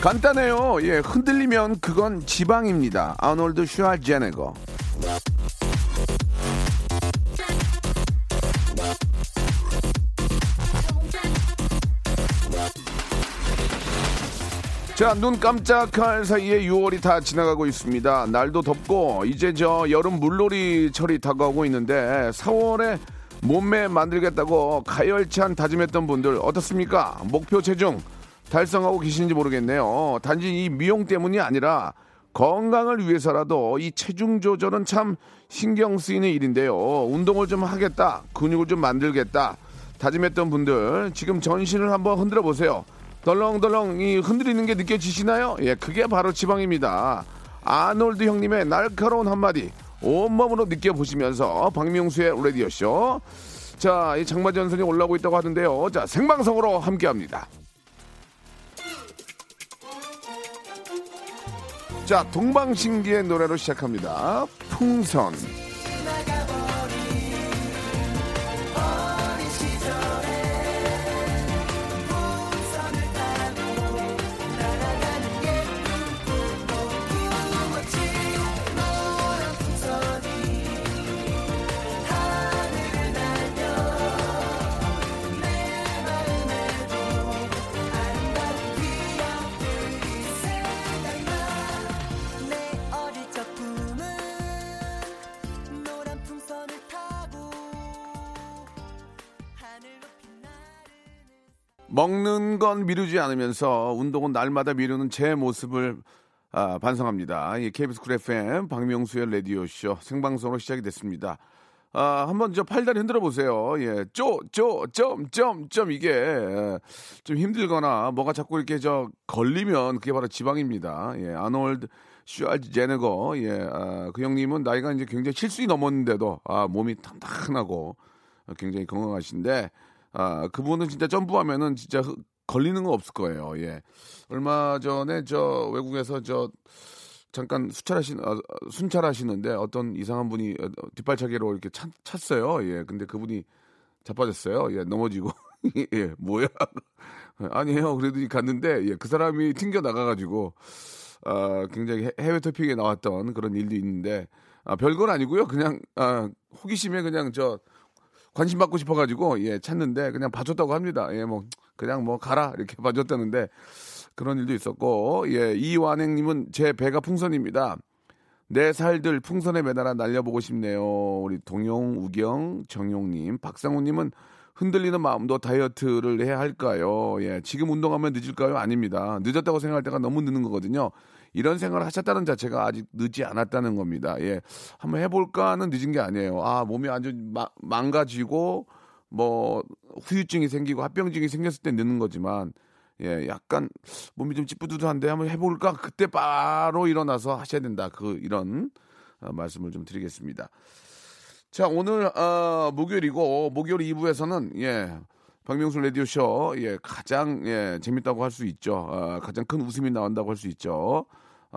간단해요 예 흔들리면 그건 지방입니다 아놀드 슈아제네거 자, 눈 깜짝할 사이에 6월이 다 지나가고 있습니다. 날도 덥고 이제 저 여름 물놀이 철이 다가오고 있는데 4월에 몸매 만들겠다고 가열찬 다짐했던 분들 어떻습니까? 목표 체중 달성하고 계시는지 모르겠네요. 단지 이 미용 때문이 아니라 건강을 위해서라도 이 체중 조절은 참 신경 쓰이는 일인데요. 운동을 좀 하겠다, 근육을 좀 만들겠다 다짐했던 분들 지금 전신을 한번 흔들어 보세요. 덜렁덜렁 이 흔들리는 게 느껴지시나요? 예, 그게 바로 지방입니다. 아놀드 형님의 날카로운 한마디 온몸으로 느껴보시면서 박명수의 라디오쇼. 자, 이 장마전선이 올라오고 있다고 하는데요. 자, 생방송으로 함께 합니다. 자, 동방신기의 노래로 시작합니다. 풍선. 먹는 건 미루지 않으면서 운동은 날마다 미루는 제 모습을 아, 반성합니다. 이 KBS 쿨 FM 박명수의 라디오쇼 생방송으로 시작이 됐습니다. 아, 한번 저 팔다리 흔들어 보세요. 예, 쪼, 쪼, 점, 점, 점 이게 예, 좀 힘들거나 뭐가 자꾸 이렇게 저 걸리면 그게 바로 지방입니다. 예, 아놀드 슈워제네거 예, 아, 그 형님은 나이가 이제 굉장히 70이 넘었는데도 아, 몸이 탄탄하고 굉장히 건강하신데 아, 그분은 진짜 점프하면은 진짜 흐- 걸리는 거 없을 거예요. 예. 얼마 전에 저 외국에서 저 잠깐 수찰하신 어, 어, 순찰하시는데 어떤 이상한 분이 어, 어, 뒷발차기로 이렇게 찼, 찼어요. 예. 근데 그분이 자빠졌어요. 예. 넘어지고 예. 뭐야? 아니에요. 그래도 갔는데 예. 그 사람이 튕겨 나가 가지고 아, 굉장히 해- 해외 토픽에 나왔던 그런 일도 있는데 아, 별건 아니고요. 그냥 아, 호기심에 그냥 저 관심 받고 싶어가지고 예 찾는데 그냥 봐줬다고 합니다. 예 뭐 그냥 뭐 가라 이렇게 봐줬다는데 그런 일도 있었고 예 이완행님은 제 배가 풍선입니다. 내 살들 풍선에 매달아 날려보고 싶네요. 우리 동용, 우경, 정용님, 박상우님은 흔들리는 마음도 다이어트를 해야 할까요? 예, 지금 운동하면 늦을까요? 아닙니다. 늦었다고 생각할 때가 너무 늦는 거거든요. 이런 생각을 하셨다는 자체가 아직 늦지 않았다는 겁니다. 예, 한번 해볼까는 늦은 게 아니에요. 아, 몸이 아주 마- 망가지고 뭐 후유증이 생기고 합병증이 생겼을 때 늦는 거지만 예, 약간 몸이 좀 찌뿌두두한데 한번 해볼까? 그때 바로 일어나서 하셔야 된다. 그 이런 어, 말씀을 좀 드리겠습니다. 자, 오늘 어, 목요일이고 목요일 2부에서는 예. 박명수 라디오 쇼 예, 가장 예, 재밌다고 할 수 있죠. 어, 가장 큰 웃음이 나온다고 할 수 있죠.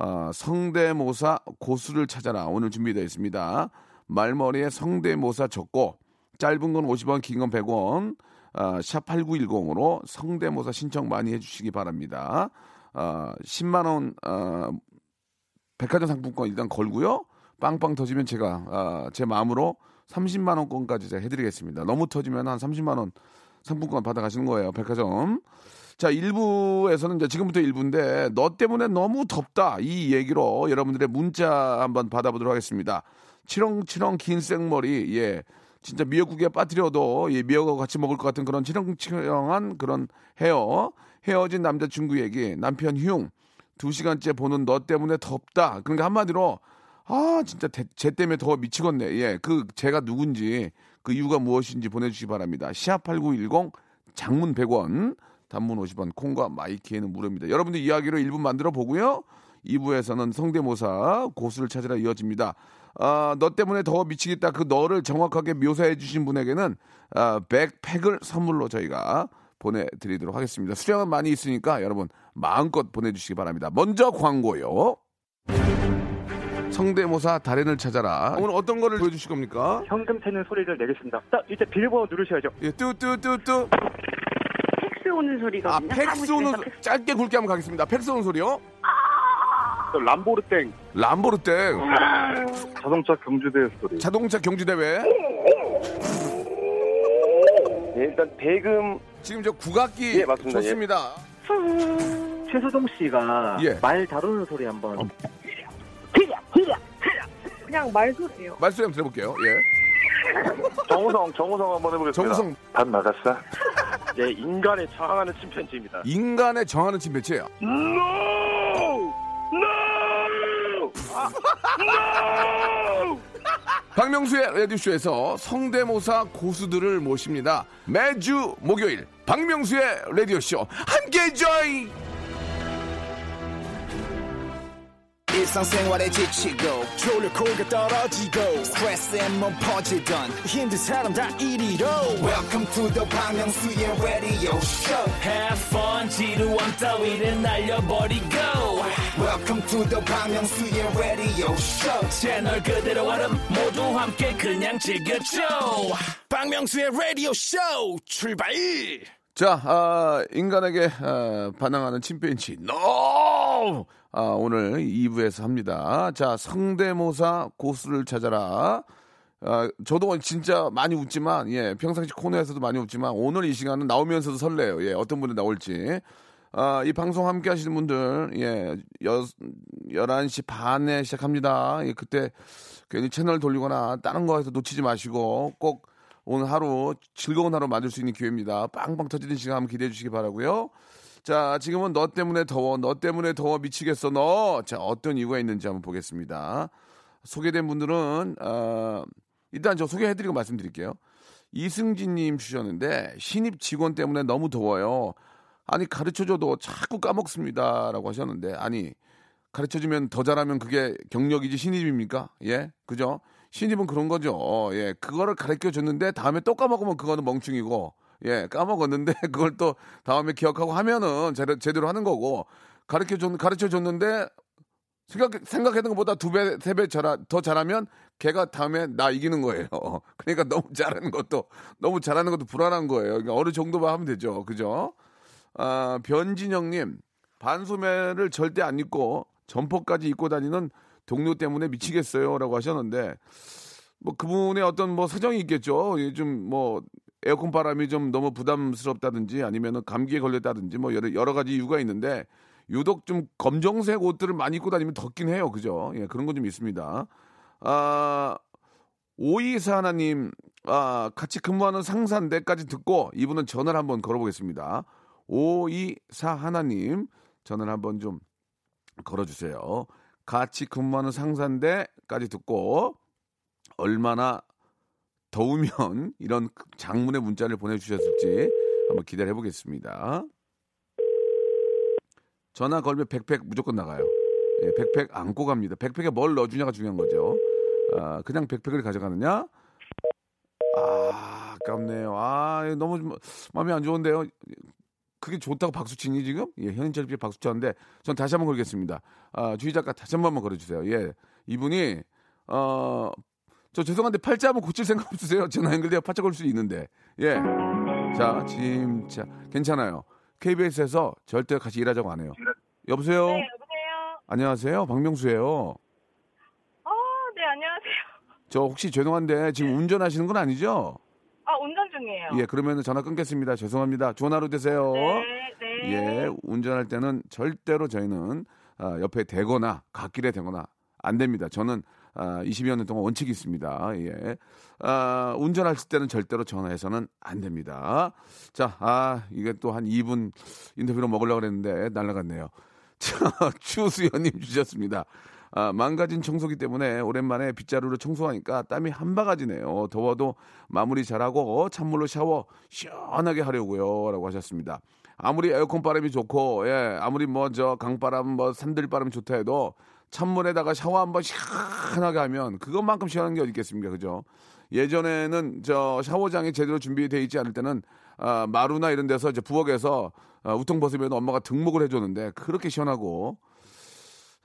어, 성대모사 고수를 찾아라 오늘 준비되어 있습니다. 말머리에 성대모사 적고 짧은 건 50원, 긴 건 100원. 어, 샵 8910으로 성대모사 신청 많이 해주시기 바랍니다. 어, 10만 원 어, 백화점 상품권 일단 걸고요. 빵빵 터지면 제가 아, 제 마음으로 30만 원권까지 해드리겠습니다. 너무 터지면 한 30만 원 상품권 받아가시는 거예요. 백화점. 자, 1부에서는 이제 지금부터 1부인데 너 때문에 너무 덥다 이 얘기로 여러분들의 문자 한번 받아보도록 하겠습니다. 치렁치렁 긴 생머리 예. 진짜 미역국에 빠뜨려도 예, 미역하고 같이 먹을 것 같은 그런 치렁치렁한 그런 헤어 헤어진 남자친구 얘기 남편 흉 두 시간째 보는 너 때문에 덥다. 그러니까 한마디로 아 진짜 대- 쟤 때문에 더 미치겠네. 예, 그 제가 누군지 그 이유가 무엇인지 보내주시기 바랍니다. 시합 8910 장문 100원, 단문 50원, 콩과 마이키에는 무료입니다. 여러분들 이야기로 1분 만들어 보고요. 2부에서는 성대모사 고수를 찾으러 이어집니다. 아, 너 때문에 더 미치겠다. 그 너를 정확하게 묘사해 주신 분에게는 아, 백팩을 선물로 저희가 보내드리도록 하겠습니다. 수량은 많이 있으니까 여러분 마음껏 보내주시기 바랍니다. 먼저 광고요. 성대모사 달인을 찾아라. 오늘 어떤 거를 보여주실 겁니까? 현금 세는 소리를 내겠습니다. 자, 이제 비밀번호 누르셔야죠. 예, 뚜뚜뚜뚜. 팩스 오는 소리가 아, 팩스 오는 소- 짧게 굵게 한번 가겠습니다. 팩스 오는 소리요? 람보르땡 람보르땡. 자동차 경주대 소리. 자동차 경주대회. 예, 일단 대금 지금 저 국악기 예, 맞습니다. 좋습니다. 최수동 씨가 예. 말 다루는 소리 한번. 그냥 말소리예요. 말씀 한번 들어볼게요. 예. 정우성, 정우성 한번 해보겠습니다. 정우성 밥 나갔어? 예, 인간에 저항하는 침팬지입니다. 인간에 정하는 침팬지예요. 박명수의 라디오쇼에서 성대모사 고수들을 모십니다. 매주 목요일 박명수의 라디오쇼 함께 join! 일상생활에 지치고, 졸려 코가 떨어지고, 스트레스에 몸 퍼지던, 힘든 사람 다 이리로. welcome to the Bang Myung-soo's radio show Have fun 지루함 따위를 날려버리고 welcome to the Bang Myung-soo's radio show 채널 그대로 얼음 모두 함께 그냥 즐겨줘 박명수의 라디오 쇼 출발 자, 아, 인간에게 아, 반항하는 침팬지. NO! 아, 오늘 2부에서 합니다. 자, 성대모사 고수를 찾아라. 아, 저도 진짜 많이 웃지만, 예, 평상시 코너에서도 많이 웃지만, 오늘 이 시간은 나오면서도 설레요. 예, 어떤 분이 나올지. 아, 이 방송 함께 하시는 분들, 예, 여, 11시 반에 시작합니다. 예, 그때 괜히 채널 돌리거나 다른 거 해서 놓치지 마시고, 꼭 오늘 하루 즐거운 하루 만들 수 있는 기회입니다. 빵빵 터지는 시간 한번 기대해 주시기 바라고요. 자, 지금은 너 때문에 더워, 너 때문에 더워 미치겠어, 너. 자, 어떤 이유가 있는지 한번 보겠습니다. 소개된 분들은 어, 일단 저 소개해드리고 말씀드릴게요. 이승진님 주셨는데 신입 직원 때문에 너무 더워요. 아니 가르쳐줘도 자꾸 까먹습니다 라고 하셨는데 아니 가르쳐주면 더 잘하면 그게 경력이지 신입입니까? 예, 그죠? 신입은 그런 거죠. 어, 예, 그거를 가르쳐 줬는데 다음에 또 까먹으면 그거는 멍충이고, 예, 까먹었는데 그걸 또 다음에 기억하고 하면은 제대로, 하는 거고, 가르쳐 줬, 가르쳐 줬는데 생각, 생각했던 것보다 두 배, 세배 잘하, 더 잘하면 걔가 다음에 나 이기는 거예요. 그러니까 너무 잘하는 것도, 너무 잘하는 것도 불안한 거예요. 그러니까 어느 정도만 하면 되죠. 그죠? 아, 변진영님, 반소매를 절대 안 입고 점퍼까지 입고 다니는 동료 때문에 미치겠어요. 라고 하셨는데, 뭐 그분의 어떤 뭐 사정이 있겠죠. 요즘 뭐 에어컨 바람이 좀 너무 부담스럽다든지 아니면은 감기에 걸렸다든지 뭐 여러, 여러 가지 이유가 있는데, 유독 좀 검정색 옷들을 많이 입고 다니면 덥긴 해요. 그죠? 예, 그런 건 좀 있습니다. 아, 오이사 하나님, 아, 같이 근무하는 상사인데까지 듣고 이분은 전화를 한번 걸어보겠습니다. 오이사 하나님, 전화를 한번 좀 걸어주세요. 같이 근무하는 상사인데까지 듣고 얼마나 더우면 이런 장문의 문자를 보내주셨을지 한번 기다려 보겠습니다. 전화 걸면 백팩 무조건 나가요. 예, 백팩 안고 갑니다. 백팩에 뭘 넣어주냐가 중요한 거죠. 아, 그냥 백팩을 가져가느냐? 아, 아깝네요. 아, 너무 좀 마음이 안 좋은데요. 그게 좋다고 박수 치니 지금? 예, 현인철 씨 박수 쳤는데 전 다시 한번 걸겠습니다. 아, 주희 작가 다시 한 번만 걸어주세요. 예, 이분이 어, 저 죄송한데 팔자 한번 고칠 생각 없으세요? 전화 연결돼야 팔자 걸 수 있는데. 예, 자, 진짜 괜찮아요. KBS에서 절대 같이 일하자고 안 해요. 여보세요? 네, 여보세요. 안녕하세요. 박명수예요. 어, 네, 안녕하세요. 저 혹시 죄송한데 지금 운전하시는 건 아니죠? 아, 운전 중이에요. 예, 그러면 전화 끊겠습니다. 죄송합니다. 좋은 하루 되세요. 네, 네. 예, 운전할 때는 절대로 저희는 아, 옆에 대거나 갓길에 대거나 안 됩니다. 저는 아, 20여 년 동안 원칙이 있습니다. 예. 아, 운전할 때는 절대로 전화해서는 안 됩니다. 자, 아, 이게 또 한 2분 인터뷰로 먹으려고 그랬는데 날라갔네요. 자, 추수연님 주셨습니다. 아, 망가진 청소기 때문에 오랜만에 빗자루로 청소하니까 땀이 한 바가지네요. 더워도 마무리 잘하고 찬물로 샤워 시원하게 하려고요. 라고 하셨습니다. 아무리 에어컨 바람이 좋고 예 아무리 뭐 저 강바람 뭐 산들바람이 좋다 해도 찬물에다가 샤워 한번 시원하게 하면 그것만큼 시원한 게 어디 있겠습니까 그죠 예전에는 저 샤워장이 제대로 준비되어 있지 않을 때는 아, 마루나 이런 데서 이제 부엌에서 아, 우통 벗으면 엄마가 등목을 해줬는데 그렇게 시원하고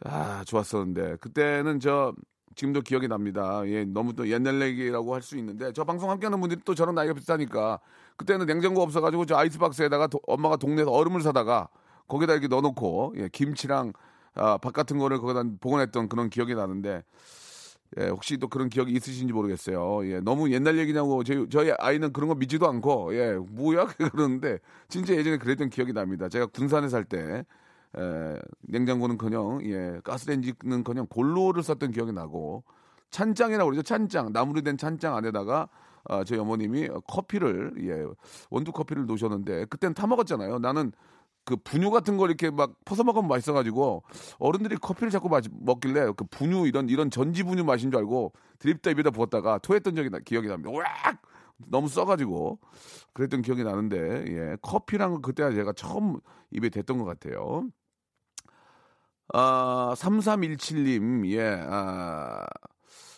아 좋았었는데 그때는 저 지금도 기억이 납니다. 예, 너무 또 옛날 얘기라고 할 수 있는데 저 방송 함께하는 분들이 또 저랑 나이가 비슷하니까 그때는 냉장고 없어가지고 저 아이스박스에다가 도- 엄마가 동네에서 얼음을 사다가 거기다 이렇게 넣어놓고 예, 김치랑 아, 밥 같은 거를 거기다 보관했던 그런 기억이 나는데 예, 혹시 또 그런 기억이 있으신지 모르겠어요. 예, 너무 옛날 얘기냐고 저희, 저희 아이는 그런 거 믿지도 않고 예, 뭐야 그러는데 진짜 예전에 그랬던 기억이 납니다. 제가 군산에 살때 에, 냉장고는커녕 예, 가스레인지는커녕 골로를 썼던 기억이 나고 찬장이라고 그러죠. 찬장 나무로 된 찬장 안에다가 아, 저희 어머님이 커피를 예, 원두 커피를 놓으셨는데 그때는 타 먹었잖아요. 나는 그 분유 같은 걸 이렇게 막 퍼서 먹으면 맛있어가지고 어른들이 커피를 자꾸 마시, 먹길래 그 분유 이런 이런 전지 분유 맛인 줄 알고 드립다 입에다 부었다가 토했던 적이 나, 기억이 납니다. 으악 너무 써가지고 그랬던 기억이 나는데 예 커피랑 건 그때 제가 처음 입에 댔던 것 같아요. 아 3317님 예 아.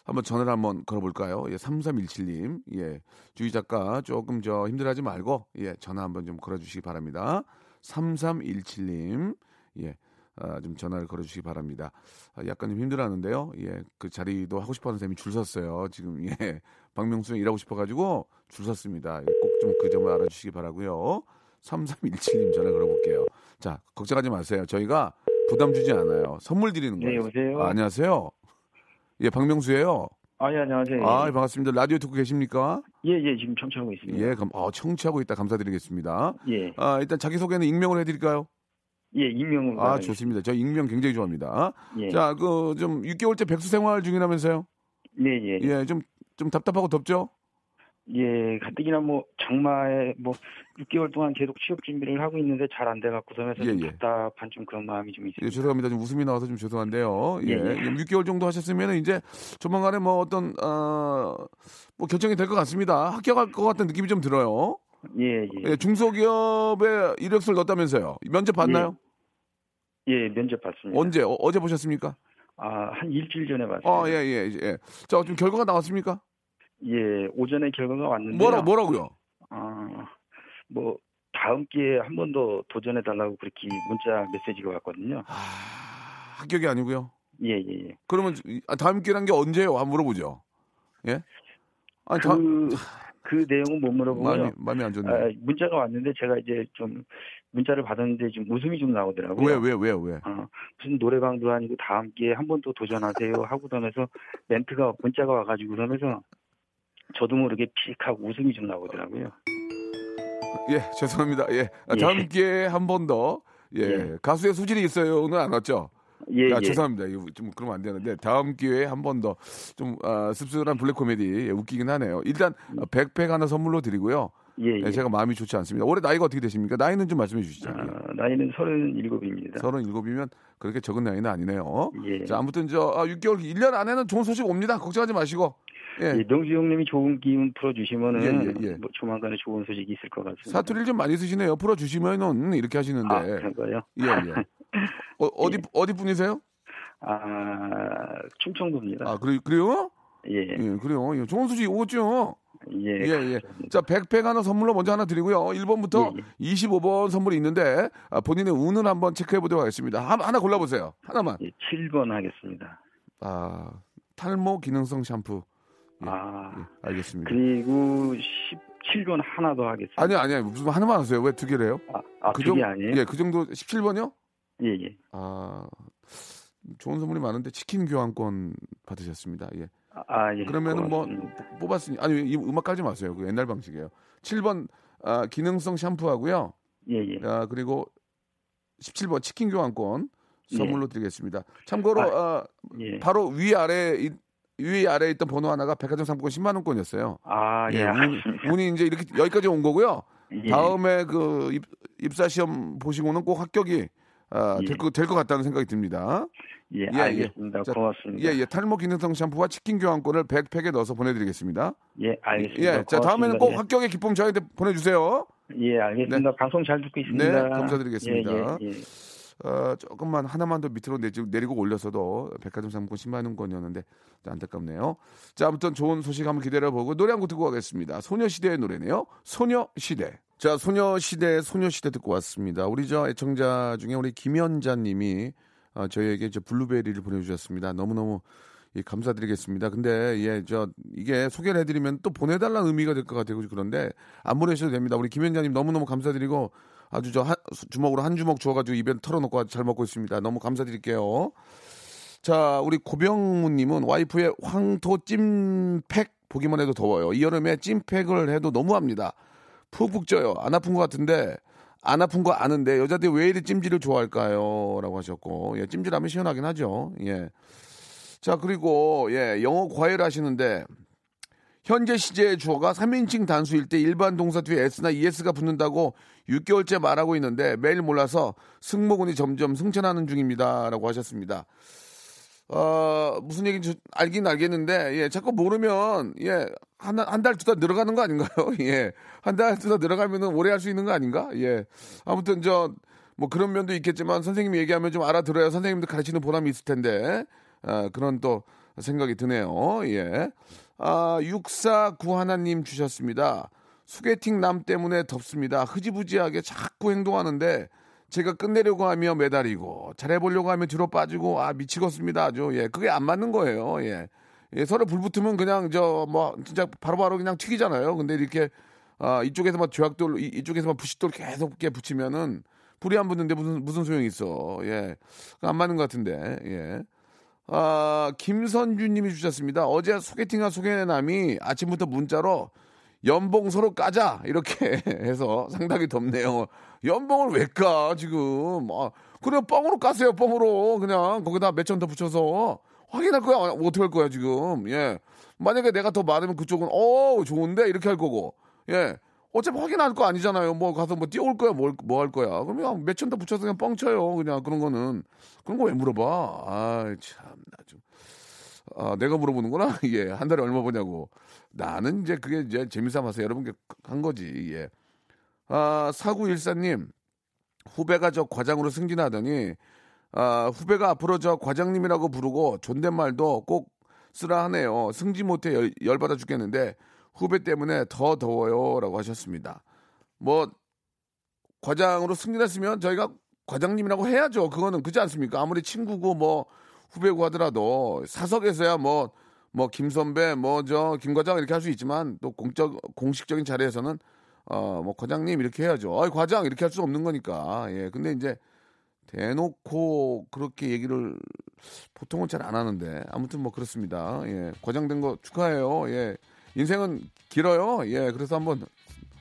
한번 전화를 한번 걸어볼까요? 예, 3317님. 예, 주희 작가 조금 저 힘들어하지 말고, 예, 전화 한번 좀 걸어주시기 바랍니다. 3317님. 예, 아, 좀 전화를 걸어주시기 바랍니다. 아, 약간 좀 힘들어하는데요. 예, 그 자리도 하고 싶어 하는 쌤이 줄 섰어요. 지금, 예, 박명수는 일하고 싶어가지고 줄 섰습니다. 꼭좀 그 점을 알아주시기 바라고요 3317님 전화 걸어볼게요. 자, 걱정하지 마세요. 저희가 부담 주지 않아요. 선물 드리는 거예요. 네, 여보세요? 아, 안녕하세요. 예, 박명수예요. 아, 예, 안녕하세요. 아, 반갑습니다. 라디오 듣고 계십니까? 예, 예, 지금 청취하고 있습니다. 예, 감, 어, 청취하고 있다 감사드리겠습니다. 예, 아, 일단 자기 소개는 익명으로 해드릴까요? 예, 익명으로. 아. 좋습니다. 저 익명 굉장히 좋아합니다. 예, 자, 그 좀 6개월째 백수 생활 중이라면서요? 예, 예. 예, 좀좀 답답하고 덥죠? 예, 가뜩이나 뭐, 장마에 뭐, 6개월 동안 계속 취업 준비를 하고 있는데 잘 안 돼갖고 서면서 좀 예, 예. 답답한 좀 그런 마음이 좀 예, 있습니다. 죄송합니다. 좀 웃음이 나와서 좀 죄송한데요. 예, 예, 예. 6개월 정도 하셨으면 이제 조만간에 뭐 어떤 어, 뭐 결정이 될 것 같습니다. 합격할 것 같은 느낌이 좀 들어요. 예, 예. 예, 중소기업에 이력서를 넣었다면서요. 면접 봤나요? 예, 면접 봤습니다. 언제? 어, 제 보셨습니까? 아, 한 일주일 전에 봤습니다. 어, 예, 예, 예. 자, 좀 결과가 나왔습니까? 예, 오전에 결과가 왔는데. 뭐라, 뭐라고요? 아, 뭐, 다음 기회에 한 번 더 도전해 달라고 그렇게 문자 메시지가 왔거든요. 아, 합격이 아니고요. 예, 예, 예. 그러면 아, 다음 기회란 게 언제예요? 한번 물어보죠. 예? 아니, 다음, 그, 그 내용은 못 물어보고요. 마음이, 마음이 안 좋네. 아, 문자가 왔는데 제가 이제 좀 문자를 받았는데 좀 웃음이 좀 나오더라고요. 왜, 왜, 왜, 왜? 어, 무슨 노래방도 아니고 다음 기회에 한번또 도전하세요 하고 그러면서 멘트가 문자가 와가지고 그러면서 저도 모르게 픽하고 웃음이 좀 나오더라고요. 예, 죄송합니다. 예. 아, 예. 다음 기회에 한 번 더. 예. 예. 가수의 수질이 있어요는 안 왔죠? 예, 아, 예. 죄송합니다. 이거 좀 그러면 안 되는데 다음 기회에 한 번 더좀 아, 씁쓸한 블랙 코미디 예, 웃기긴 하네요. 일단 아, 백팩 하나 선물로 드리고요. 예, 예. 예, 제가 마음이 좋지 않습니다. 올해 나이가 어떻게 되십니까? 나이는 좀 말씀해 주시죠. 아, 나이는 서른일곱입니다. 서른 일곱이면 그렇게 적은 나이는 아니네요. 예. 자, 아무튼 저 아, 6개월 1년 안에는 좋은 소식 옵니다. 걱정하지 마시고. 예. 예, 명수 형님이 좋은 기운 풀어주시면은 예, 예, 예. 뭐 조만간에 좋은 소식이 있을 것 같습니다. 사투리를 좀 많이 쓰시네요. 풀어 주시면은 이렇게 하시는데. 아, 그런가요? 예, 예. 어, 어디 어디 분이세요? 아, 충청도입니다. 아, 그래 그래요? 예, 예, 그래요. 예, 좋은 소식 오겠죠. 예, 예, 예. 자, 백팩 하나 선물로 먼저 하나 드리고요. 1번부터 예, 25번 선물이 있는데 아, 본인의 운을 한번 체크해 보도록 하겠습니다. 하, 하나 골라 보세요. 하나만. 예, 7번 하겠습니다. 아, 탈모 기능성 샴푸. 예, 아, 예, 알겠습니다. 그리고 17번 하나 더 하겠습니다. 아니요, 아니요. 무슨 하나만 하세요. 왜 두 개래요? 아, 아그 정- 아니에요? 예, 그 정도 17번이요? 예, 예. 아, 좋은 선물이 많은데 치킨 교환권 받으셨습니다. 예. 아, 아, 예. 그러면은 뭐 고맙습니다. 뽑았으니 아니 이 음악 깔지 마세요. 그 옛날 방식이에요. 7번 아, 기능성 샴푸하고요. 예, 예. 아, 그리고 17번 치킨 교환권 예. 선물로 드리겠습니다. 참고로 아, 아, 예. 바로 위 아래 이- 위 아래에 있던 번호 하나가 백화점 상품권 10만 원권이었어요. 아, 예. 운, 알겠습니다. 운이 이제 이렇게 여기까지 온 거고요. 예. 다음에 그 입, 입사 시험 보시고는 꼭 합격이 아, 예. 될것 될 것 같다는 생각이 듭니다. 예, 예, 예. 알겠습니다. 자, 고맙습니다. 예, 예. 탈모 기능성 샴푸와 치킨 교환권을 백팩에 넣어서 보내드리겠습니다. 예, 알겠습니다. 예, 자 다음에는 고맙습니다. 꼭 합격의 기쁨 저희한테 보내주세요. 예, 알겠습니다. 방송 잘 듣고 있습니다. 네, 감사드리겠습니다. 예, 예, 예. 어, 조금만 하나만 더 밑으로 내지, 내리고 올려서도 백화점 상품권 10만 원권이었는데 안타깝네요. 자, 아무튼 좋은 소식 한번 기다려 보고 노래 한 곡 듣고 가겠습니다. 소녀시대의 노래네요. 소녀시대. 자, 소녀시대, 소녀시대 듣고 왔습니다. 우리 저 애청자 중에 우리 김연자 님이 어, 저희에게 저 블루베리를 보내 주셨습니다. 너무너무 예, 감사드리겠습니다. 근데 예, 저 이게 소개를 해드리면 또 보내달라는 의미가 될 것 같아요. 그런데 안 보내셔도 됩니다. 우리 김연자님 너무너무 감사드리고 아주 저 한, 주먹으로 한 주먹 주워가지고 입에 털어놓고 잘 먹고 있습니다. 너무 감사드릴게요. 자, 우리 고병무님은 와이프의 황토 찜팩 보기만 해도 더워요. 이 여름에 찜팩을 해도 너무합니다. 푹푹 쪄요. 안 아픈 것 같은데 안 아픈 거 아는데 여자들이 왜 이리 찜질을 좋아할까요? 라고 하셨고 예, 찜질하면 시원하긴 하죠. 예. 자 그리고 예 영어 과외를 하시는데 현재 시제의 주어가 3인칭 단수일 때 일반 동사 뒤에 s나 es가 붙는다고 6개월째 말하고 있는데 매일 몰라서 승모근이 점점 승천하는 중입니다라고 하셨습니다. 어, 무슨 얘기인지 알긴 알겠는데, 예, 자꾸 모르면, 예, 한, 한 달, 두 달 늘어가는 거 아닌가요? 예. 한 달, 두 달 늘어가면은 오래 할 수 있는 거 아닌가? 예. 아무튼 저, 뭐 그런 면도 있겠지만 선생님이 얘기하면 좀 알아들어야 선생님도 가르치는 보람이 있을 텐데, 아, 그런 또 생각이 드네요. 예. 아, 649 하나님 주셨습니다. 소개팅 남 때문에 덥습니다. 흐지부지하게 자꾸 행동하는데, 제가 끝내려고 하며 매달리고 잘해보려고 하면 뒤로 빠지고 아 미치겠습니다 아주 예 그게 안 맞는 거예요 예, 예 서로 불 붙으면 그냥 저 뭐 진짜 바로바로 그냥 튀기잖아요 근데 이렇게 아 이쪽에서만 죄악돌 이- 이쪽에서만 부싯돌 계속 이렇게 붙이면은 불이 안 붙는데 무슨 무슨 소용이 있어 예 안 맞는 것 같은데 예. 아, 김선주 님이 주셨습니다. 어제 소개팅한 소개남이 아침부터 문자로 연봉 서로 까자 이렇게 해서 상당히 덥네요. 연봉을 왜 까 지금? 아, 그래 뻥으로 까세요 뻥으로 그냥 거기다 몇천더 붙여서 확인할 거야 어떻게 할 거야 지금? 예. 만약에 내가 더 많으면 그쪽은 어 좋은데 이렇게 할 거고 예. 어차피 확인할 거 아니잖아요. 뭐 가서 뭐 뛰어올 거야, 뭘뭐할 거야. 그러면 몇천 더 붙여서 그냥 뻥쳐요. 그냥 그런 거는 그런 거 왜 물어봐? 아, 참나 좀. 아, 내가 물어보는구나. 예, 한 달에 얼마 버냐고. 나는 이제 그게 이제 재미삼아서 여러분께 한 거지. 예. 아, 사구일사님 후배가 저 과장으로 승진하더니 아, 후배가 앞으로 저 과장님이라고 부르고 존댓말도 꼭 쓰라 하네요. 승진 못해 열, 열받아 죽겠는데 후배 때문에 더 더워요라고 하셨습니다. 뭐 과장으로 승진했으면 저희가 과장님이라고 해야죠. 그거는 그지 않습니까? 아무리 친구고 뭐 후배고 하더라도 사석에서야 뭐 뭐 김선배 뭐 저 김과장 이렇게 할 수 있지만 또 공적 공식적인 자리에서는 어 뭐 과장님 이렇게 해야죠. 아 과장 이렇게 할 수 없는 거니까. 예. 근데 이제 대놓고 그렇게 얘기를 보통은 잘 안 하는데 아무튼 뭐 그렇습니다. 예. 과장된 거 축하해요. 예. 인생은 길어요. 예. 그래서 한번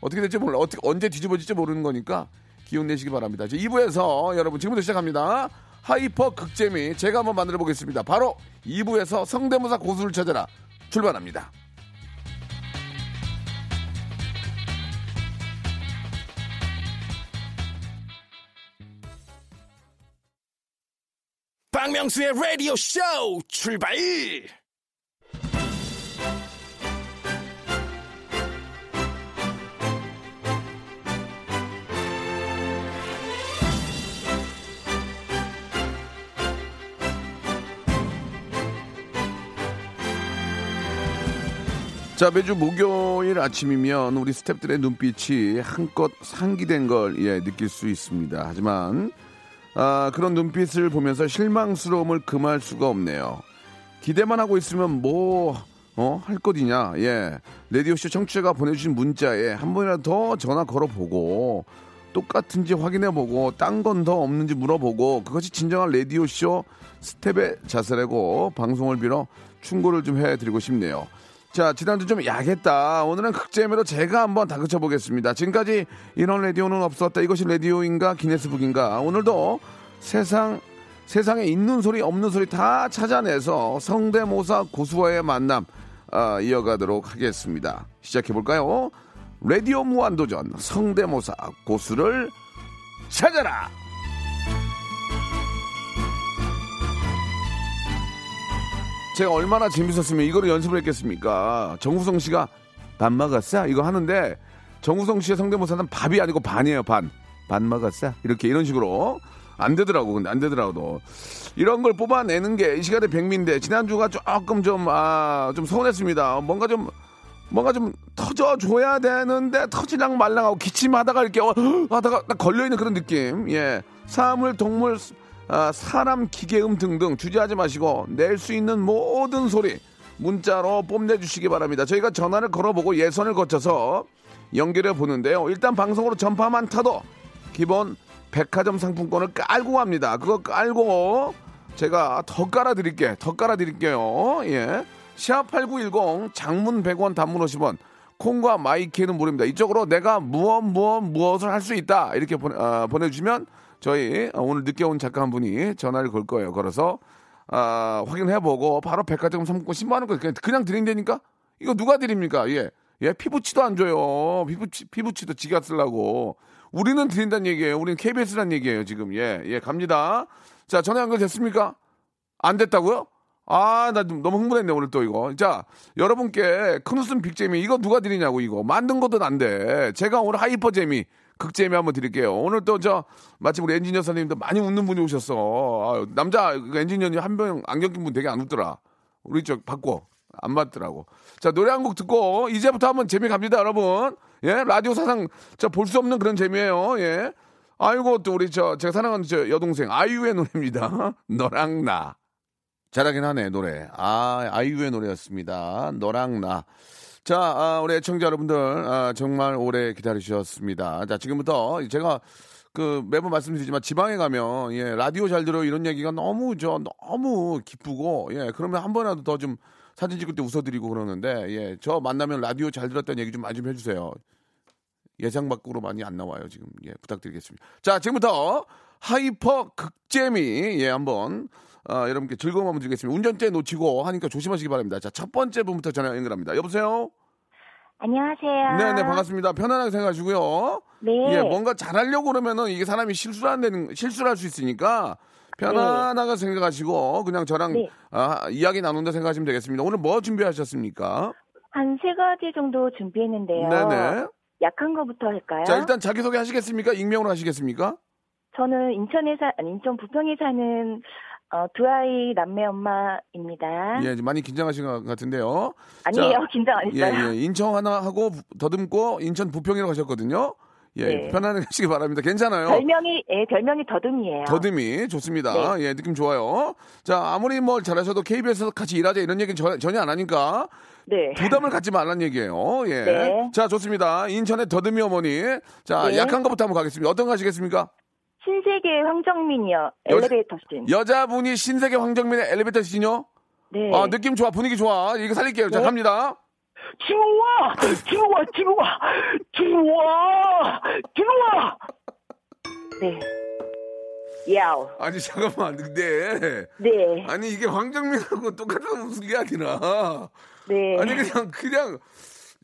어떻게 될지 몰라. 어떻게 언제 뒤집어질지 모르는 거니까 기운 내시기 바랍니다. 이제 2부에서 여러분 지금부터 시작합니다. hyper 극재미 제가 한번 만들어 보겠습니다. 바로 2부에서 성대모사 고수를 찾아라 출발합니다. 박명수의 라디오 쇼 출발! 자 매주 목요일 아침이면 우리 스탭들의 눈빛이 한껏 상기된 걸 예, 느낄 수 있습니다. 하지만 아, 그런 눈빛을 보면서 실망스러움을 금할 수가 없네요. 기대만 하고 있으면 뭐, 어, 할 것이냐. 예. 라디오쇼 청취자가 보내주신 문자에 한 번이라도 더 전화 걸어보고, 똑같은지 확인해보고, 딴 건 더 없는지 물어보고, 그것이 진정한 라디오쇼 스텝의 자세라고 방송을 빌어 충고를 좀 해드리고 싶네요. 자, 지난주 좀 야했다. 오늘은 극재미로 제가 한번 다그쳐 보겠습니다. 지금까지 이런 라디오는 없었다. 이것이 라디오인가 기네스북인가. 오늘도 세상 세상에 있는 소리 없는 소리 다 찾아내서 성대모사 고수와의 만남 아, 이어가도록 하겠습니다. 시작해 볼까요? 라디오 무한도전 성대모사 고수를 찾아라. 제가 얼마나 재밌었으면 이거를 연습을 했겠습니까? 정우성 씨가 밥 먹었어? 이거 하는데 정우성 씨의 성대모사는 밥이 아니고 반이에요, 반. 반 먹었어? 이렇게 이런 식으로. 안 되더라고, 근데 안 되더라고도. 이런 걸 뽑아내는 게 이 시간에 백미인데, 지난주가 조금 좀, 아, 좀 서운했습니다. 뭔가 좀, 뭔가 좀 터져줘야 되는데, 터지랑 말랑하고 기침하다가 이렇게, 어, 하다가 딱 걸려있는 그런 느낌. 예. 사물, 동물, 아, 사람, 기계음 등등 주저하지 마시고, 낼 수 있는 모든 소리, 문자로 뽐내주시기 바랍니다. 저희가 전화를 걸어보고 예선을 거쳐서 연결해 보는데요. 일단 방송으로 전파만 타도 기본 백화점 상품권을 깔고 갑니다. 그거 깔고 제가 더 깔아드릴게. 더 깔아드릴게요. 예. 샵8910 장문 100원 단문 50원 콩과 마이케이는 무료입니다. 이쪽으로 내가 무엇 무엇 무엇을 할 수 있다 이렇게 보내, 아, 보내주시면 저희 오늘 늦게 온 작가 한 분이 전화를 걸 거예요. 걸어서 아, 확인해보고 바로 백화점 상품권 10만 원 그냥, 그냥 드린다니까? 이거 누가 드립니까? 예. 예, 피붙이도 안 줘요. 피붙이, 피붙이도 지가 쓰려고. 우리는 드린다는 얘기예요. 우리는 KBS란 얘기예요, 지금. 예, 예, 갑니다. 자, 전화 연결됐습니까? 안 됐다고요? 아, 나좀 너무 흥분했네, 오늘 또 이거. 자, 여러분께 큰 웃음 big재미, 이거 누가 드리냐고, 이거. 만든 것도 안 돼. 제가 오늘 hyper 재미, 극재미 한번 드릴게요. 오늘 또 저, 마침 우리 엔지니어 선생님도 많이 웃는 분이 오셨어. 아, 남자 그 엔지니어님 한 명 안경 낀 분 되게 안 웃더라. 우리 저, 바꿔. 안 맞더라고. 자, 노래 한 곡 듣고, 이제부터 한번 재미 갑니다, 여러분. 예, 라디오 사상, 저, 볼 수 없는 그런 재미예요 예. 아이고, 또 우리 저, 제가 사랑하는 저 여동생, 아이유의 노래입니다. 너랑 나. 잘하긴 하네, 노래. 아, 아이유의 노래였습니다. 너랑 나. 자, 아, 우리 애청자 여러분들, 아, 정말 오래 기다리셨습니다. 자, 지금부터 제가 그 매번 말씀드리지만 지방에 가면 예, 라디오 잘 들어 이런 얘기가 너무 저 너무 기쁘고 예, 그러면 한 번이라도 더 좀 사진 찍을 때 웃어드리고 그러는데 예, 저 만나면 라디오 잘 들었다는 얘기 좀 많이 좀 해주세요. 예상 밖으로 많이 안 나와요 지금 예, 부탁드리겠습니다. 자, 지금부터 hyper 극재미 예, 한번 아, 여러분께 즐거움 한번 드리겠습니다. 운전대 놓치고 하니까 조심하시기 바랍니다. 자, 첫 번째 분부터 전화 연결합니다. 여보세요? 안녕하세요. 네, 네, 반갑습니다. 편안하게 생각하시고요. 네. 예, 뭔가 잘하려고 그러면은 이게 사람이 실수를 안 되는, 실수를 할 수 있으니까 편안하게 생각하시고 그냥 저랑 네. 아, 이야기 나눈다 생각하시면 되겠습니다. 오늘 뭐 준비하셨습니까? 한 세 가지 정도 준비했는데요. 네네. 약한 거부터 할까요? 자, 일단 자기소개 하시겠습니까? 익명으로 하시겠습니까? 저는 인천에 사, 아니, 인천 부평에 사는 어, 두 아이 남매 엄마입니다. 예, 많이 긴장하신 것 같은데요. 아니에요. 자, 긴장 안 예, 했어요. 예. 인천 하나 하고 더듬고 인천 부평이라고 하셨거든요. 예, 네. 편안하게 하시기 바랍니다. 괜찮아요. 별명이 예, 별명이 더듬이에요. 더듬이 좋습니다. 예, 느낌 좋아요. 자, 아무리 뭘 잘하셔도 KBS에서 같이 일하자 이런 얘기는 전- 전혀 안 하니까 네. 부담을 갖지 말란 얘기예요. 예. 네. 자, 좋습니다. 인천의 더듬이 어머니. 자, 네. 약한 것부터 한번 가겠습니다. 어떤 거 하시겠습니까? 신세계 황정민이요. 엘리베이터 씬. 여자분이 신세계 황정민의 엘리베이터 시죠? 네. 아, 느낌 좋아. 분위기 좋아. 이거 살릴게요. 자, 네. 갑니다. 들어와! 들어와! 들어와! 들어와! 들어와! 네. 야오. 아니, 잠깐만. 근데. 네. 아니, 이게 황정민하고 똑같은 무슨 게 아니라. 네. 아니, 그냥, 그냥.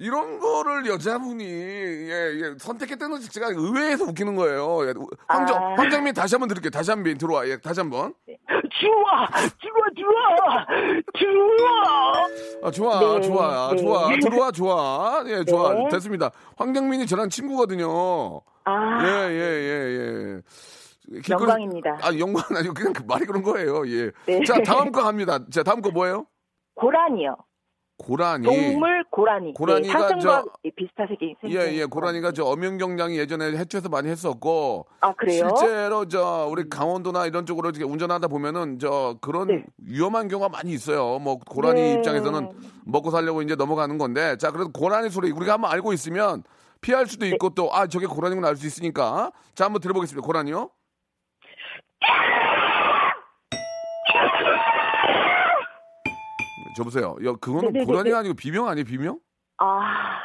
이런 거를 여자분이 예, 예, 선택했다는 것 자체가 의외에서 웃기는 거예요. 예, 황정 아. 황정민 다시 한번 들을게요. 다시 한번 들어와. 예, 다시 한번. 들어와! 들어와! 들어와! 들어와! 아, 좋아, 네, 좋아, 네. 좋아. 들어와, 좋아. 예, 좋아. 네. 됐습니다. 황정민이 저랑 친구거든요. 아. 예, 예, 예, 예. 길거리- 영광입니다. 아, 영광 아니고 그냥 그 말이 그런 거예요. 예. 네. 자, 다음 거 갑니다. 자, 다음 거 뭐예요? 고라니요. 고라니. 동물 고라니. 고라니가 네, 저- 비슷하게 생긴. 예, 예. 고라니가 저 엄연경량이 예전에 해초에서 많이 했었고. 아 그래요? 실제로 저 우리 강원도나 이런 쪽으로 이렇게 운전하다 보면은 저 그런 네. 위험한 경우가 많이 있어요. 뭐 고라니 네. 입장에서는 먹고 살려고 이제 넘어가는 건데 자 그래도 고라니 소리 우리가 한번 알고 있으면 피할 수도 네. 있고 또 아 저게 고라니구나 알 수 있으니까 자 한번 들어보겠습니다. 고라니요. 저보세요. 야 그거는 네네네네. 고라니가 아니고 비명 아니에요 비명? 아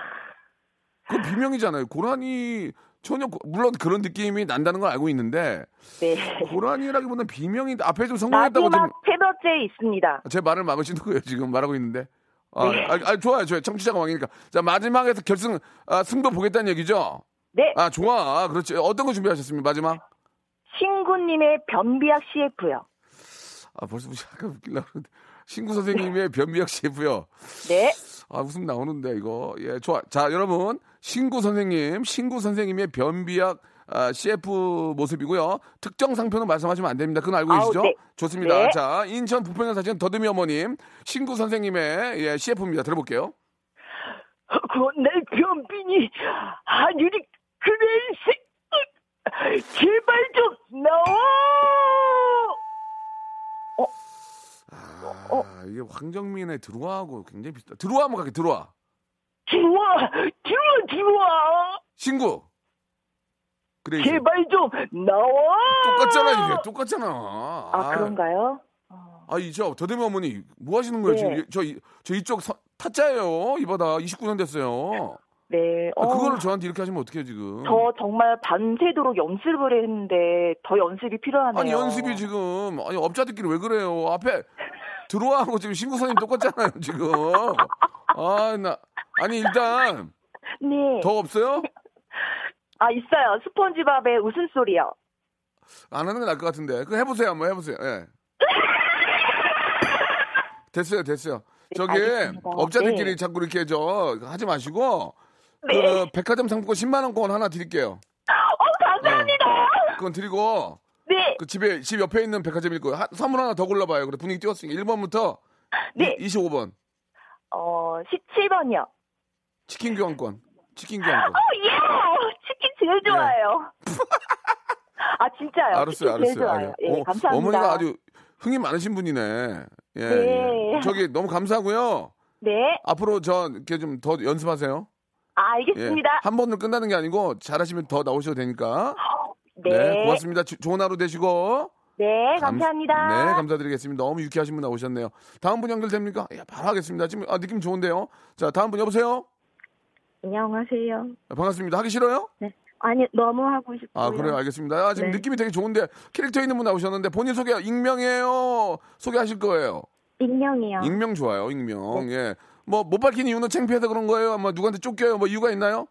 그건 비명이잖아요. 고라니 전혀 고- 물론 그런 느낌이 난다는 걸 알고 있는데 네. 고라니라기보다는 비명이 앞에 좀 성공했다고 좀 마지막 세 번째 있습니다. 제 말을 막으시는 거예요 지금 말하고 있는데. 아, 네. 아, 아, 좋아요, 좋아요. 청취자가 왕이니까. 자 마지막에서 결승 아, 승부 보겠다는 얘기죠. 네. 아 좋아, 그렇지. 어떤 거 준비하셨습니까 마지막? 신구님의 변비약 CF요. 아 벌써 약간 웃기려고 그러는데. 신구 선생님의 변비약 CF요. 네. 아, 웃음 나오는데, 이거. 예, 좋아. 자, 여러분. 신구 선생님, 신구 선생님의 변비약 아, CF 모습이고요. 특정 상표는 말씀하시면 안 됩니다. 그건 알고 아우, 계시죠? 네. 좋습니다. 네. 자, 인천 부평에 사시는 더듬이 어머님, 신구 선생님의 예, CF입니다. 들어볼게요. 그건 내 변빈이 하늘이 그레이스 제발 좀 나와 아, 이게 황정민의 들어와하고 굉장히 비슷하다. 들어와 한번 갈게, 들어와. 들어와 들어와 들어와 신구. 그래. 제발 좀 나와 똑같잖아, 이게. 똑같잖아. 아 그런가요? 아, 이저 더듬이 어머니 뭐 하시는 거예요? 네. 지금 이- 저, 이- 저 이쪽 서- 타짜예요. 이봐다 29년 됐어요. 네 아, 어, 그거를 저한테 이렇게 하시면 어떡해요, 지금? 저 정말 밤새도록 연습을 했는데 더 연습이 필요하네요 아니 연습이 지금 아니 업자들끼리 왜 그래요? 앞에 들어와하고 지금 신구 선생님 똑같잖아요, 지금. 아, 나 아니 일단 네. 더 없어요? 아 있어요 스폰지밥의 웃음소리요 안 하는 게 나을 것 같은데. 그거 해보세요, 한번 해보세요. 예. 됐어요, 됐어요. 저기 알겠습니다. 업자들끼리 네. 자꾸 이렇게 저 하지 마시고 네. 그 백화점 상품권 10만 원권 하나 드릴게요. 어 감사합니다 그건 드리고 네 그 집에 집 옆에 있는 백화점일 거예요. 한- 선물 하나 더 골라봐요. 그래 분위기 띄웠으니까 1번부터 네. 25번 어 17번이요 치킨 교환권. 치킨 교환권. 어, 예! 치킨 제일 좋아해요. 아, 진짜요? 네. 알았어요, 알았어요. 좋아요. 알아요. 예, 어, 감사합니다. 어머니가 아주 흥이 많으신 분이네. 예, 네. 예. 저기 너무 감사하고요. 네. 앞으로 저 이렇게 좀 더 연습하세요. 아, 예. 알겠습니다. 한 번으로 끝나는 게 아니고 잘하시면 더 나오셔도 되니까. 네. 네, 고맙습니다. 주- 좋은 하루 되시고. 네, 감- 감사합니다. 네, 감사드리겠습니다. 너무 유쾌하신 분 나오셨네요. 다음 분 연결됩니까? 야, 바로 하겠습니다. 지금 아, 느낌 좋은데요. 자, 다음 분 여보세요. 안녕하세요. 아, 반갑습니다. 하기 싫어요? 아니 너무 하고 싶고요. 아, 그래요. 알겠습니다. 아, 지금 네. 느낌이 되게 좋은데 캐릭터 있는 분 나오셨는데 본인 소개 익명이에요. 소개하실 거예요. 익명이요. 익명 좋아요. 익명. 예. 뭐 못 밝힌 이유는 창피해서 그런 거예요? 아마 누구한테 쫓겨요? 뭐 이유가 있나요?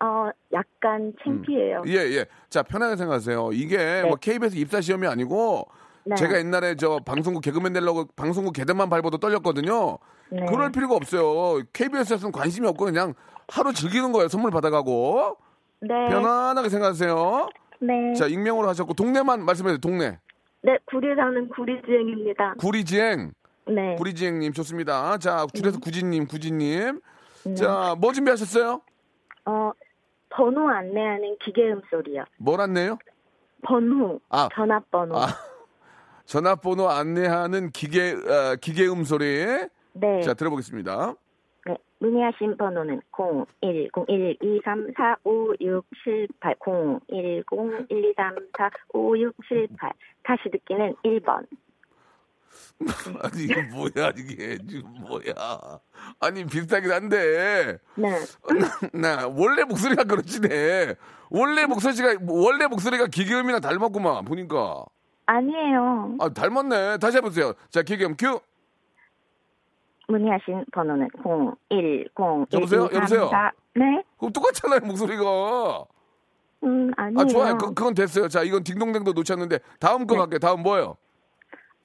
어 약간 창피해요. 예, 예. 자, 편하게 생각하세요. 이게 뭐 KBS 입사 시험이 아니고 네. 제가 옛날에 저 방송국 개그맨 되려고 방송국 계단만 밟아도 떨렸거든요. 네. 그럴 필요가 없어요. KBS에서는 관심이 없고 그냥 하루 즐기는 거예요. 선물 받아가고. 네. 편안하게 생각하세요. 네. 자, 익명으로 하셨고 동네만 말씀해 주세요. 동네. 네, 구리 사는 구리지행입니다. 구리지행. 네. 구리지행님 좋습니다. 자, 줄여서 구지님, 구지님. 네. 자, 뭐 준비하셨어요? 어 번호 안내하는 기계음 소리요. 뭘 안내요? 번호. 아. 전화번호. 아, 전화번호 안내하는 기계 어, 기계음 소리. 네. 자, 들어보겠습니다. 네. 문의하신 번호는 010123456678 010123456678 다시 듣기는 1번. 아니 이게 뭐야 이게 지금 뭐야? 아니 비슷하긴 한데 네. 나 원래 목소리가 그렇지 네. 원래 목소리가 원래 목소리가 기계음이랑 닮았구만 보니까. 아니에요. 아 닮았네. 다시 해보세요. 자 기계음 큐. 문의하신 번호는 010 여보세요? 여보세요? 네? 그럼 똑같잖아요 목소리가. 음, 아니에요. 아 좋아요. 그, 그건 됐어요. 자 이건 딩동댕도 놓쳤는데 다음 거 갈게요. 다음 뭐예요?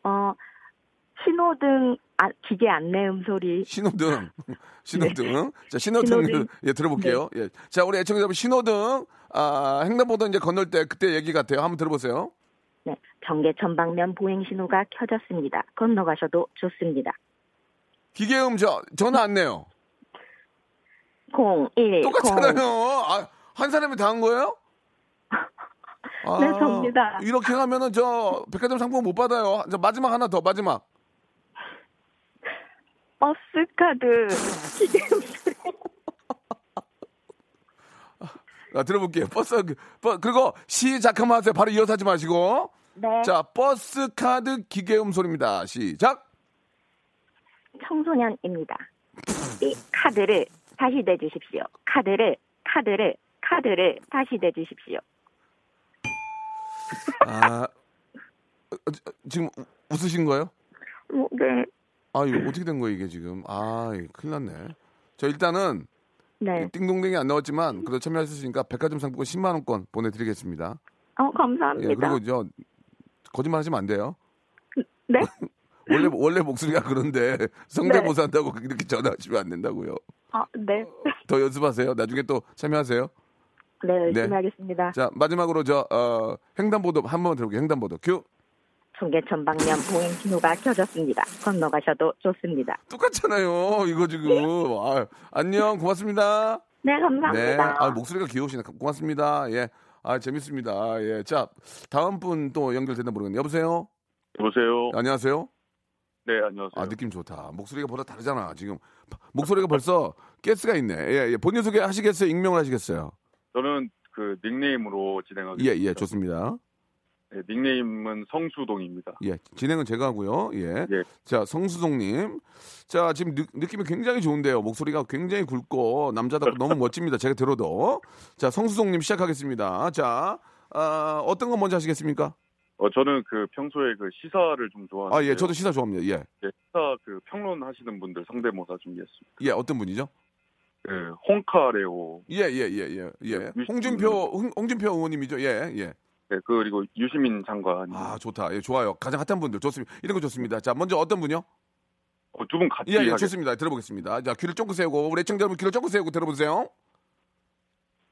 어, 신호등 아, 기계 안내음 소리. 신호등. 신호등. 자, 신호등. 신호등. 예, 들어볼게요. 예. 자, 우리 애청자 여러분, 신호등, 아, 횡단보도 이제 건널 때 그때 얘기 같아요. 한번 들어보세요. 네. 경계 전방면 보행 신호가 켜졌습니다. 건너가셔도 좋습니다. 기계음 저, 전화 안 내요. 010 똑같잖아요. 아, 한 사람이 다 한 거예요? 아, 네, 접니다. 이렇게 하면은 저, 백화점 상품 못 받아요. 저 마지막 하나 더, 마지막. 버스 카드 기계음 소리. 아, 들어볼게요. 버스, 그, 버- 그리고 시작하면 하세요. 바로 이어서 하지 마시고. 네. 자, 버스 카드 기계음 소리입니다. 시작. 청소년입니다. 이 카드를 다시 대주십시오. 카드를 카드를 카드를 다시 대주십시오. 아, 어, 어, 지금 우- 웃으신 거예요? 어, 네. 아, 이거 어떻게 된 거예요, 이게 지금? 아, 큰일 났네. 저 일단은 네. 띵동댕이 안 나왔지만 그래도 참여하셨으니까 백화점 상품권 10만 원권 보내드리겠습니다. 어, 감사합니다. 예, 그리고 저 거짓말 하시면 안 돼요. 네? 원래 원래 목소리가 그런데 성대모사 한다고 이렇게 전화하시면 안 된다고요. 아, 네. 더 연습하세요. 나중에 또 참여하세요. 네, 열심히 네. 하겠습니다. 자 마지막으로 저 어, 횡단보도 한 번만 들어볼게요. 횡단보도 큐. 청계천 방면 보행 신호가 켜졌습니다. 건너가셔도 좋습니다. 똑같잖아요. 이거 지금. 아, 안녕. 고맙습니다. 네, 네. 감사합니다. 아, 목소리가 귀여우시네. 고맙습니다. 예. 아, 재밌습니다. 예. 자, 다음 분 또 연결됐나 모르겠네요. 여보세요? 여보세요. 안녕하세요? 네, 안녕하세요. 아, 느낌 좋다. 목소리가 보다 다르잖아. 지금. 목소리가 벌써 가스가 있네. 예, 예. 본인 소개 하시겠어요? 익명을 하시겠어요? 저는 그 닉네임으로 진행하고 예, 있습니다. 예. 좋습니다. 네, 닉네임은 성수동입니다. 예. 진행은 제가 하고요. 예. 예. 자, 성수동님. 자, 지금 느, 느낌이 굉장히 좋은데요. 목소리가 굉장히 굵고 남자답고 너무 멋집니다. 제가 들어도. 자, 성수동님 시작하겠습니다. 자, 아, 어떤 거 먼저 하시겠습니까? 어, 저는 그 평소에 그 시사를 좀 좋아하는데 아, 예. 저도 시사 좋아합니다. 예. 시사 그 평론 하시는 분들 성대모사 준비했습니다. 예, 어떤 분이죠? 그 홍카레오, 예, 예, 예, 예. 예. 홍준표, 홍, 홍준표 의원님이죠. 예, 예. 네, 그리고 유시민 장관 아, 좋다. 예, 좋아요. 가장 핫한 분들 좋습니다. 이런 거 좋습니다. 자, 먼저 어떤 분이요? 어, 두 분 같이 예, 예, 좋습니다. 들어보겠습니다. 자, 귀를 쫑긋 세우고 우리 애청자 여러분 귀를 쫑긋 세우고 들어보세요.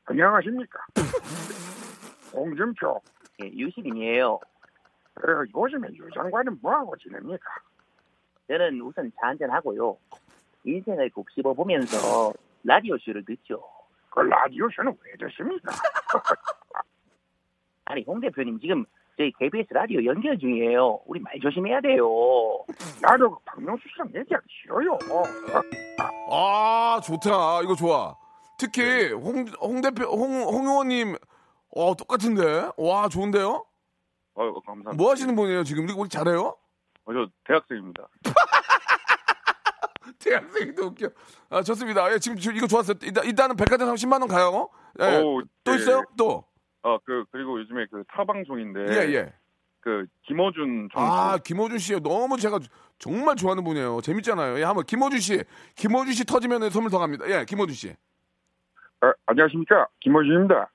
안녕하십니까. 홍준표. 예, 유시민이에요. 그래요. 요즘에 유 장관은 뭐하고 지냅니까? 저는 우선 차 한잔 하고요. 인생을 곱씹어 보면서 라디오 쇼를 듣죠. 그 라디오 쇼는 왜 듣습니까? 아니 홍 대표님 지금 저희 KBS 라디오 연결 중이에요. 우리 말 조심해야 돼요. 나도 그 박명수 씨랑 얘기하기 싫어요. 아, 좋다. 이거 좋아. 특히 홍, 홍 대표, 홍, 홍 의원님, 어, 똑같은데? 와, 좋은데요? 어, 감사합니다. 뭐 하시는 분이에요, 지금? 우리 잘해요? 어, 저 대학생입니다. 대학생도 웃겨. 아, 좋습니다. 예, 지금, 지금 이거 좋았어요. 일단, 일단은 백화점 30만 원 가요. 예. 오, 또 예. 있어요? 또? 아, 그 그리고 요즘에 그 타방송인데 예, 예. 그 김어준 종 아, 김호준 씨. 너무 제가 정말 좋아하는 분이에요. 재밌잖아요. 예, 한번 김호준 씨. 김호준 씨 터지면 선물 더 갑니다. 예, 김호준 씨. 아, 안녕하십니까. 김호준입니다.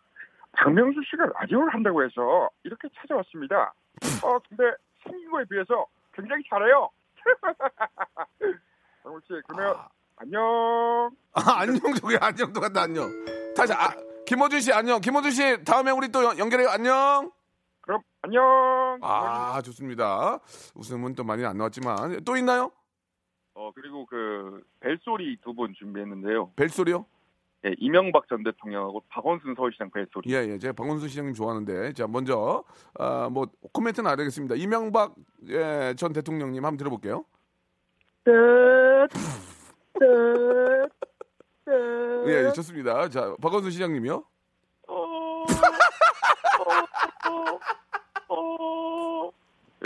박명수 씨가 라디오를 한다고 해서 이렇게 찾아왔습니다. 어, 근데 생긴 거에 비해서 굉장히 잘해요. 박명수 씨, 그러면 안녕. 아, 안녕, 저기 안녕, 똑같다, 안녕. 다시, 아, 김호준 씨, 안녕. 김호준 씨, 다음에 우리 또 연- 연결해요. 안녕. 그럼 안녕. 아, 좋습니다. 웃음은 또 많이 안 나왔지만. 또 있나요? 어 그리고 그 벨소리 두 분 준비했는데요. 벨소리요? 예, 이명박 전 대통령하고 박원순 서울시장 벨소리. 예, 예. 제가 박원순 시장님 좋아하는데. 자, 먼저, 아, 뭐, 코멘트는 안 하겠습니다. 이명박, 예, 전 대통령님 한번 들어볼게요. 끝. 끝. 끝. 예, 예, 좋습니다. 자, 박원순 시장님이요?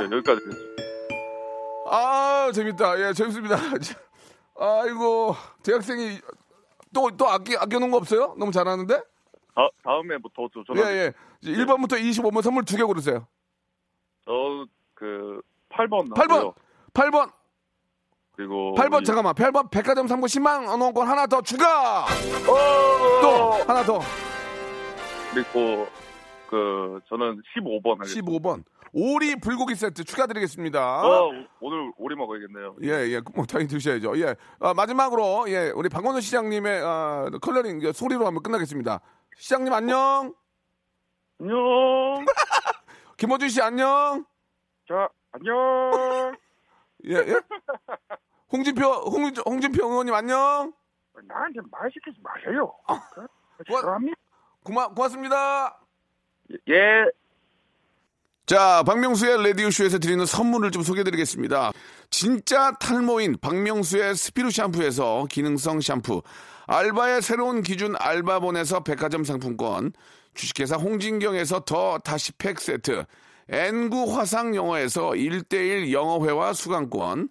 예, 여기까지. 아, 재밌다. 예, 재밌습니다. 자, 아이고, 대학생이 또, 또 아껴, 아껴놓은 거 없어요? 너무 잘하는데? 다, 다음에 뭐더 예, 전화. 예. 이제 1번부터 25번 선물 두 개 고르세요. 저 그 8번 8번! 8번! 그리고 8번, 이- 잠깐만. 8번, 백화점 상품 10만 원권 하나 더 추가! 또, 하나 더. 그리고 그 저는 15번 하겠습니다. 15번. 오리 불고기 세트 추가드리겠습니다. 어, 오늘 오래 먹어야겠네요. 예, 예. 뭐, 당연히 드셔야죠. 예. 아, 마지막으로, 예, 우리 박원순 시장님의, 아, 컬러링 예, 소리로 한번 끝나겠습니다. 시장님 안녕! 안녕! 김호준 씨 안녕! 자, 안녕. 예, 예? 홍진표, 홍, 홍진표 의원님 안녕! 나한테 말 시키지 마세요. 그, 뭐- 싫어합니다. 고마, 고맙습니다! 예. 자, 박명수의 라디오쇼에서 드리는 선물을 좀 소개해드리겠습니다. 진짜 탈모인 박명수의 스피루 샴푸에서 기능성 샴푸, 알바의 새로운 기준 알바본에서 백화점 상품권, 주식회사 홍진경에서 더 다시 팩 세트, N구 화상 영어에서 1대1 영어회화 수강권,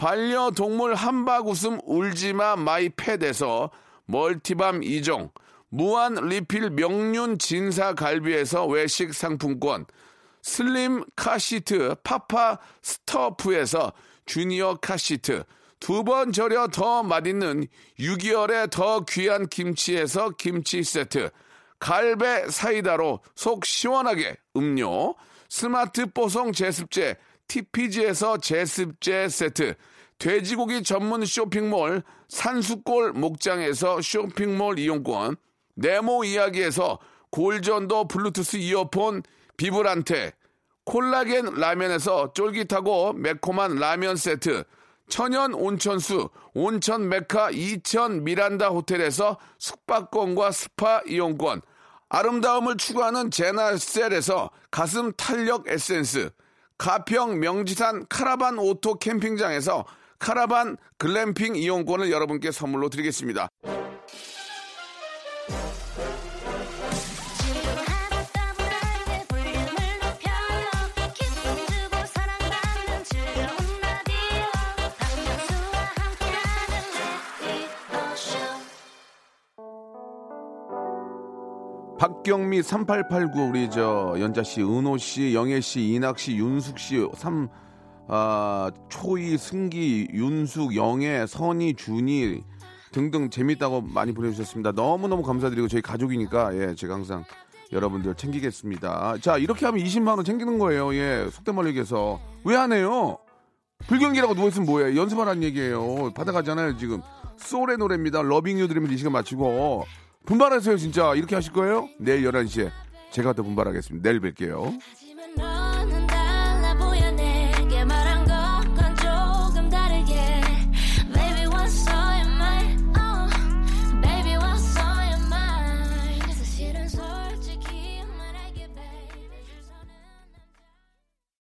반려동물 함박 웃음 울지마 마이 펫에서 multi balm 2종, 무한 리필 명륜 진사 갈비에서 외식 상품권, 슬림 카시트 파파 스토프에서 주니어 카시트, 두 번 절여 더 맛있는 6개월의 더 귀한 김치에서 김치 세트, 갈배 사이다로 속 시원하게 음료, 스마트 뽀송 제습제 TPG에서 제습제 세트, 돼지고기 전문 쇼핑몰 산수골 목장에서 쇼핑몰 이용권, 네모 이야기에서 골전도 블루투스 이어폰 비브란테, 콜라겐 라면에서 쫄깃하고 매콤한 라면 세트, 천연 온천수 온천 메카 이천 미란다 호텔에서 숙박권과 스파 이용권, 아름다움을 추구하는 제나셀에서 가슴 탄력 에센스, 가평 명지산 카라반 오토 캠핑장에서 카라반 글램핑 이용권을 여러분께 선물로 드리겠습니다. 박경미 3889 우리 저 연자 씨, 은호 씨, 영애 씨, 이낙 씨, 윤숙 씨, 삼 아, 초이, 승기, 윤숙, 영애, 선희, 준이 등등 재밌다고 많이 보내주셨습니다. 너무너무 감사드리고 저희 가족이니까 예, 제가 항상 여러분들 챙기겠습니다. 자, 이렇게 하면 20만 원 챙기는 거예요. 예, 속된 말로 얘기해서. 왜 안 해요? 불경기라고 누워있으면 뭐해? 연습하라는 얘기예요. 받아가잖아요, 지금. 소울의 노래입니다. 러빙 유 들으면 이 시간 마치고. 분발하세요, 진짜. 이렇게 하실 거예요? 내일 11시에 제가 더 분발하겠습니다. 내일 뵐게요.